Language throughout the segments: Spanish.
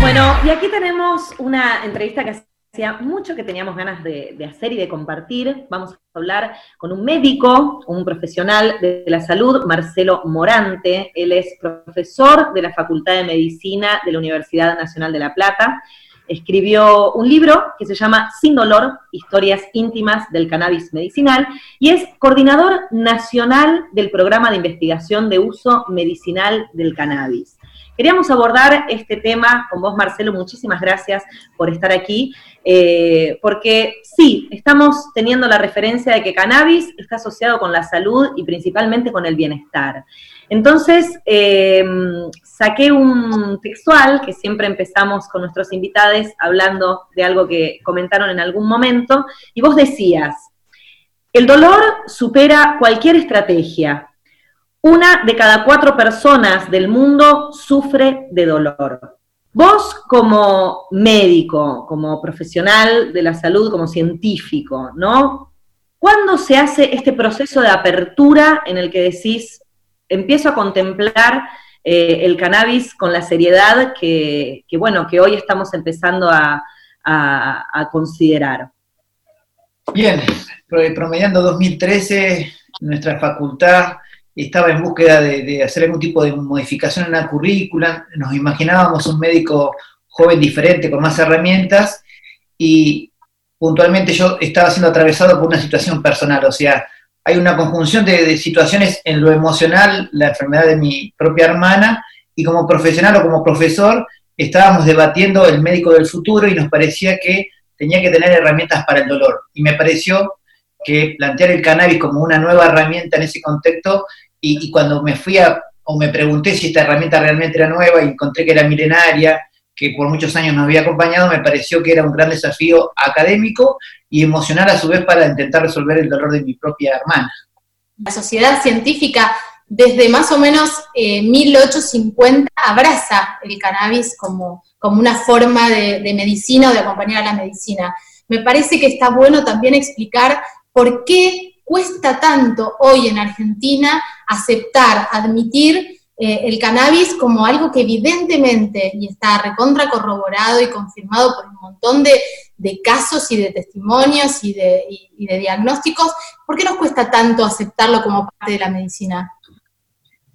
Bueno, y aquí tenemos una entrevista que hacía mucho que teníamos ganas de, hacer y de compartir. Vamos a hablar con un médico, un profesional de la salud, Marcelo Morante. Él es profesor de la Facultad de Medicina de la Universidad Nacional de La Plata. Escribió un libro que se llama Sin Dolor, Historias íntimas del cannabis medicinal, y es coordinador nacional del programa de investigación de uso medicinal del cannabis. Queríamos abordar este tema con vos, Marcelo, muchísimas gracias por estar aquí, eh, porque sí, estamos teniendo la referencia de que cannabis está asociado con la salud y principalmente con el bienestar. Entonces, eh, saqué un textual que siempre empezamos con nuestros invitados hablando de algo que comentaron en algún momento, y vos decías, el dolor supera cualquier estrategia, una de cada cuatro personas del mundo sufre de dolor. Vos como médico, como profesional de la salud, como científico, ¿no? ¿Cuándo se hace este proceso de apertura en el que decís, empiezo a contemplar eh, el cannabis con la seriedad que, bueno, que hoy estamos empezando a, a considerar? Bien, promediando 2013, nuestra facultad estaba en búsqueda de, hacer algún tipo de modificación en la currícula, nos imaginábamos un médico joven diferente, con más herramientas, y puntualmente yo estaba siendo atravesado por una situación personal, o sea, hay una conjunción de, situaciones en lo emocional, la enfermedad de mi propia hermana, y como profesional o como profesor estábamos debatiendo el médico del futuro y nos parecía que tenía que tener herramientas para el dolor. Y me pareció que plantear el cannabis como una nueva herramienta en ese contexto y, cuando me fui a, o me pregunté si esta herramienta realmente era nueva y encontré que era milenaria, que por muchos años nos había acompañado, me pareció que era un gran desafío académico y emocional a su vez para intentar resolver el dolor de mi propia hermana. La sociedad científica desde más o menos 1850 eh, abraza el cannabis como, como una forma de, de, medicina o de acompañar a la medicina. Me parece que está bueno también explicar por qué cuesta tanto hoy en Argentina aceptar, admitir eh, el cannabis como algo que evidentemente, y está recontra corroborado y confirmado por un montón de, casos y de testimonios y de, diagnósticos, ¿por qué nos cuesta tanto aceptarlo como parte de la medicina?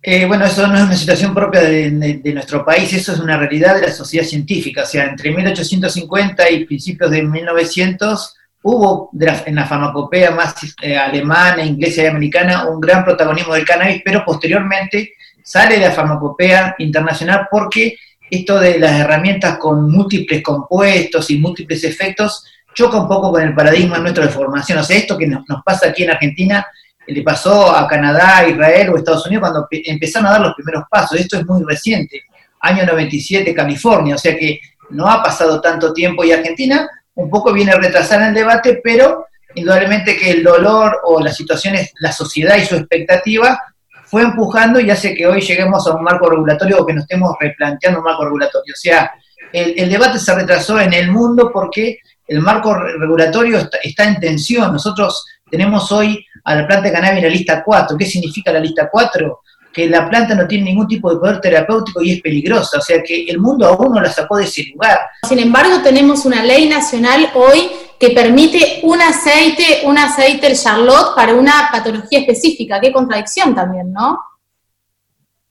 Eh, bueno, eso no es una situación propia de, de, nuestro país, eso es una realidad de la sociedad científica. O sea, entre 1850 y principios de 1900 hubo en la farmacopea más eh, alemana, inglesa y americana un gran protagonismo del cannabis, pero posteriormente sale de la farmacopea internacional porque esto de las herramientas con múltiples compuestos y múltiples efectos choca un poco con el paradigma nuestro de formación. O sea, esto que nos, pasa aquí en Argentina le pasó a Canadá, Israel o Estados Unidos cuando empezaron a dar los primeros pasos. Esto es muy reciente, año 97, California, o sea que no ha pasado tanto tiempo y Argentina un poco viene a retrasar el debate, pero indudablemente que el dolor o las situaciones, la sociedad y su expectativa fue empujando y hace que hoy lleguemos a un marco regulatorio o que nos estemos replanteando un marco regulatorio. O sea, el, debate se retrasó en el mundo porque el marco regulatorio está, en tensión. Nosotros tenemos hoy a la planta de cannabis la lista 4. ¿Qué significa la lista 4? Que la planta no tiene ningún tipo de poder terapéutico y es peligrosa, o sea que el mundo aún no la sacó de ese lugar. Sin embargo, tenemos una ley nacional hoy que permite un aceite, un aceite el Charlotte para una patología específica, qué contradicción también, ¿no?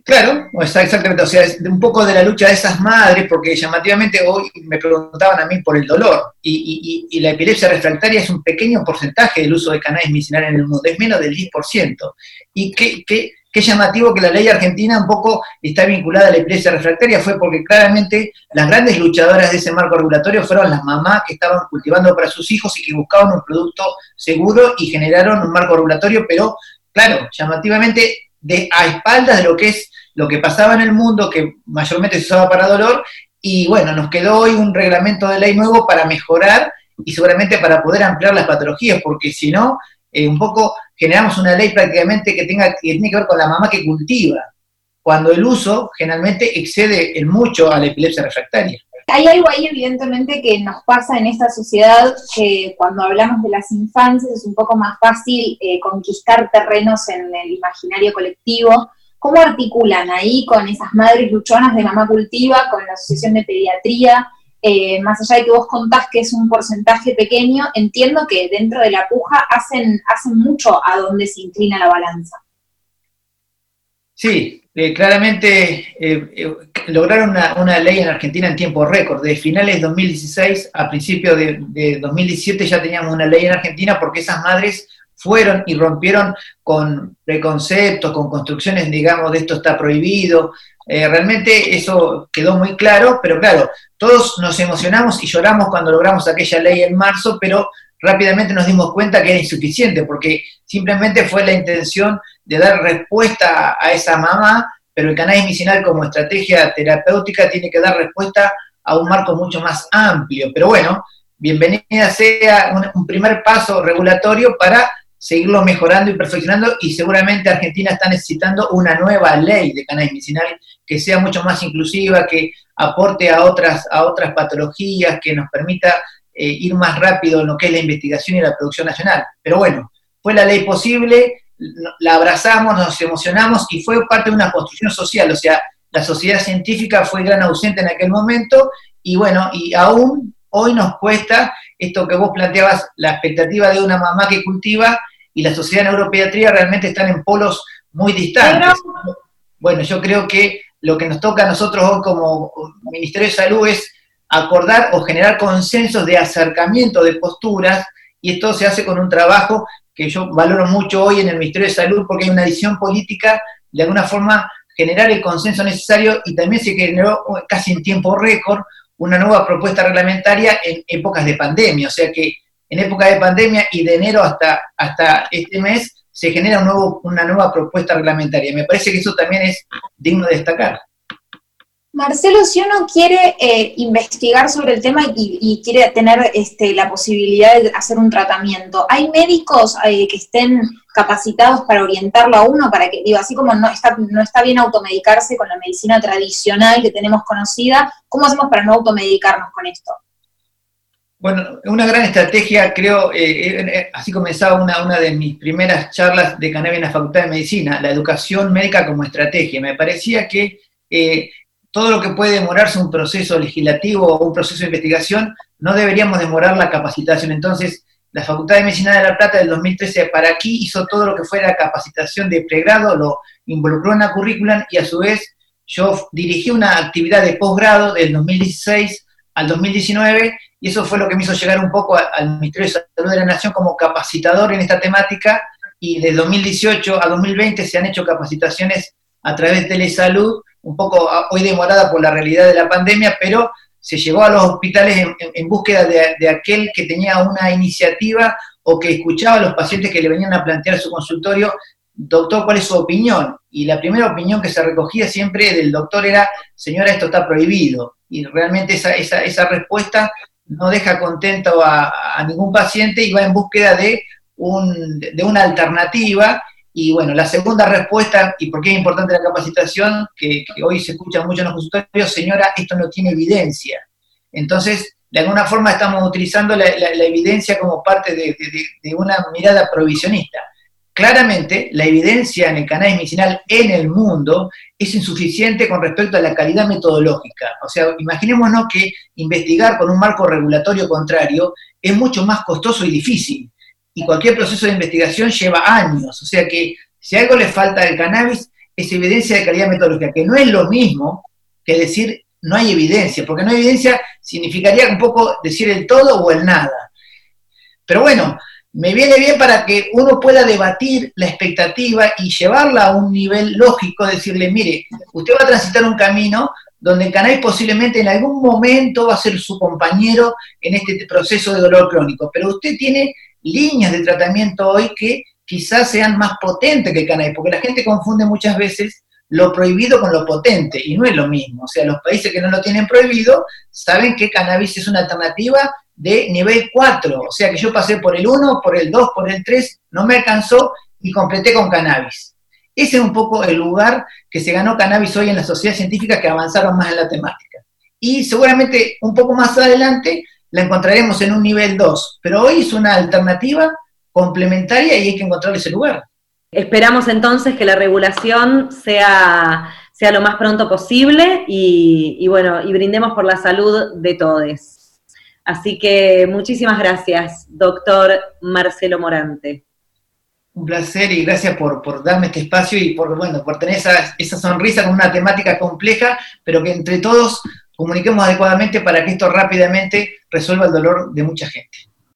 Claro, exactamente, o sea, es un poco de la lucha de esas madres, porque llamativamente hoy me preguntaban a mí por el dolor, y, y la epilepsia refractaria es un pequeño porcentaje del uso de cannabis medicinal en el mundo, es menos del 10%. ¿Y qué, qué, Qué llamativo que la ley argentina un poco está vinculada a la epilepsia refractaria, fue porque claramente las grandes luchadoras de ese marco regulatorio fueron las mamás que estaban cultivando para sus hijos y que buscaban un producto seguro y generaron un marco regulatorio, pero claro, llamativamente de, a espaldas de lo que es lo que pasaba en el mundo, que mayormente se usaba para dolor, y bueno, nos quedó hoy un reglamento de ley nuevo para mejorar y seguramente para poder ampliar las patologías, porque si no, eh, un poco generamos una ley prácticamente que, tenga, que tiene que ver con la mamá que cultiva, cuando el uso generalmente excede en mucho a la epilepsia refractaria. Hay algo ahí evidentemente que nos pasa en esta sociedad que cuando hablamos de las infancias es un poco más fácil eh, conquistar terrenos en el imaginario colectivo ¿Cómo articulan ahí con esas madres luchonas de Mamá Cultiva, con la Asociación de Pediatría? Eh, más allá de que vos contás que es un porcentaje pequeño, entiendo que dentro de la puja hacen, hacen mucho a donde se inclina la balanza. Sí, eh, claramente eh, lograron una, ley en Argentina en tiempo récord. De finales de 2016 a principios de, de 2017 ya teníamos una ley en Argentina porque esas madres fueron y rompieron con preconceptos, con construcciones, digamos, de esto está prohibido. Eh, realmente eso quedó muy claro, pero claro, todos nos emocionamos y lloramos cuando logramos aquella ley en marzo, pero rápidamente nos dimos cuenta que era insuficiente, porque simplemente fue la intención de dar respuesta a esa mamá, pero el cannabis medicinal como estrategia terapéutica tiene que dar respuesta a un marco mucho más amplio. Pero bueno, bienvenida sea un primer paso regulatorio para seguirlo mejorando y perfeccionando y seguramente Argentina está necesitando una nueva ley de cannabis medicinal que sea mucho más inclusiva, que aporte a otras, a otras patologías, que nos permita eh, ir más rápido en lo que es la investigación y la producción nacional. Pero bueno, fue la ley posible, la abrazamos, nos emocionamos y fue parte de una construcción social, o sea, la sociedad científica fue gran ausente en aquel momento y bueno, y aún hoy nos cuesta esto que vos planteabas, la expectativa de una mamá que cultiva y la sociedad en neuropediatría realmente están en polos muy distantes. Bueno, yo creo que lo que nos toca a nosotros hoy como Ministerio de Salud es acordar o generar consensos de acercamiento de posturas y esto se hace con un trabajo que yo valoro mucho hoy en el Ministerio de Salud porque hay una visión política, de alguna forma generar el consenso necesario y también se generó casi en tiempo récord una nueva propuesta reglamentaria en épocas de pandemia, o sea que en época de pandemia y de enero hasta, hasta este mes se genera un nuevo, una nueva propuesta reglamentaria. Me parece que eso también es digno de destacar. Marcelo, si uno quiere eh, investigar sobre el tema y, quiere tener este, la posibilidad de hacer un tratamiento, ¿hay médicos eh, que estén capacitados para orientarlo a uno? Para que, digo, así como no está, no está bien automedicarse con la medicina tradicional que tenemos conocida, ¿cómo hacemos para no automedicarnos con esto? Bueno, una gran estrategia, creo, eh, así comenzaba una, una de mis primeras charlas de cannabis en la Facultad de Medicina, la educación médica como estrategia. Me parecía que todo lo que puede demorarse un proceso legislativo o un proceso de investigación, no deberíamos demorar la capacitación. Entonces, la Facultad de Medicina de La Plata del 2013 para aquí hizo todo lo que fuera capacitación de pregrado, lo involucró en la currícula y a su vez yo dirigí una actividad de posgrado del 2016 al 2019 y eso fue lo que me hizo llegar un poco al Ministerio de Salud de la Nación como capacitador en esta temática y de 2018 a 2020 se han hecho capacitaciones a través de Telesalud un poco ah, hoy demorada por la realidad de la pandemia, pero se llegó a los hospitales en, búsqueda de, aquel que tenía una iniciativa o que escuchaba a los pacientes que le venían a plantear su consultorio, doctor, ¿cuál es su opinión? Y la primera opinión que se recogía siempre del doctor era, señora, esto está prohibido. Y realmente esa, esa, respuesta no deja contento a, a, ningún paciente y va en búsqueda de, un, de una alternativa y bueno, la segunda respuesta, y por qué es importante la capacitación, que, hoy se escucha mucho en los consultorios, señora, esto no tiene evidencia. Entonces, de alguna forma estamos utilizando la, evidencia como parte de, una mirada provisionista. Claramente, la evidencia en el cannabis medicinal en el mundo es insuficiente con respecto a la calidad metodológica. O sea, imaginémonos que investigar con un marco regulatorio contrario es mucho más costoso y difícil y cualquier proceso de investigación lleva años. O sea que si algo le falta al cannabis es evidencia de calidad metodológica, que no es lo mismo que decir no hay evidencia, porque no hay evidencia significaría un poco decir el todo o el nada. Pero bueno, me viene bien para que uno pueda debatir la expectativa y llevarla a un nivel lógico, decirle, mire, usted va a transitar un camino donde el cannabis posiblemente en algún momento va a ser su compañero en este proceso de dolor crónico, pero usted tiene líneas de tratamiento hoy que quizás sean más potentes que cannabis, porque la gente confunde muchas veces lo prohibido con lo potente, y no es lo mismo. O sea, los países que no lo tienen prohibido saben que cannabis es una alternativa de nivel 4, o sea que yo pasé por el 1, por el 2, por el 3, no me alcanzó y completé con cannabis. Ese es un poco el lugar que se ganó cannabis hoy en la sociedad científica que avanzaron más en la temática. Y seguramente un poco más adelante la encontraremos en un nivel 2, pero hoy es una alternativa complementaria y hay que encontrarle ese lugar. esperamos entonces que la regulación sea, sea lo más pronto posible y, y bueno, y brindemos por la salud de todos. Así que muchísimas gracias, doctor Marcelo Morante. Un placer y gracias por, por, darme este espacio y por, bueno, por tener esa, esa sonrisa con una temática compleja, pero que entre todos comuniquemos adecuadamente para que esto rápidamente resuelva el dolor de mucha gente.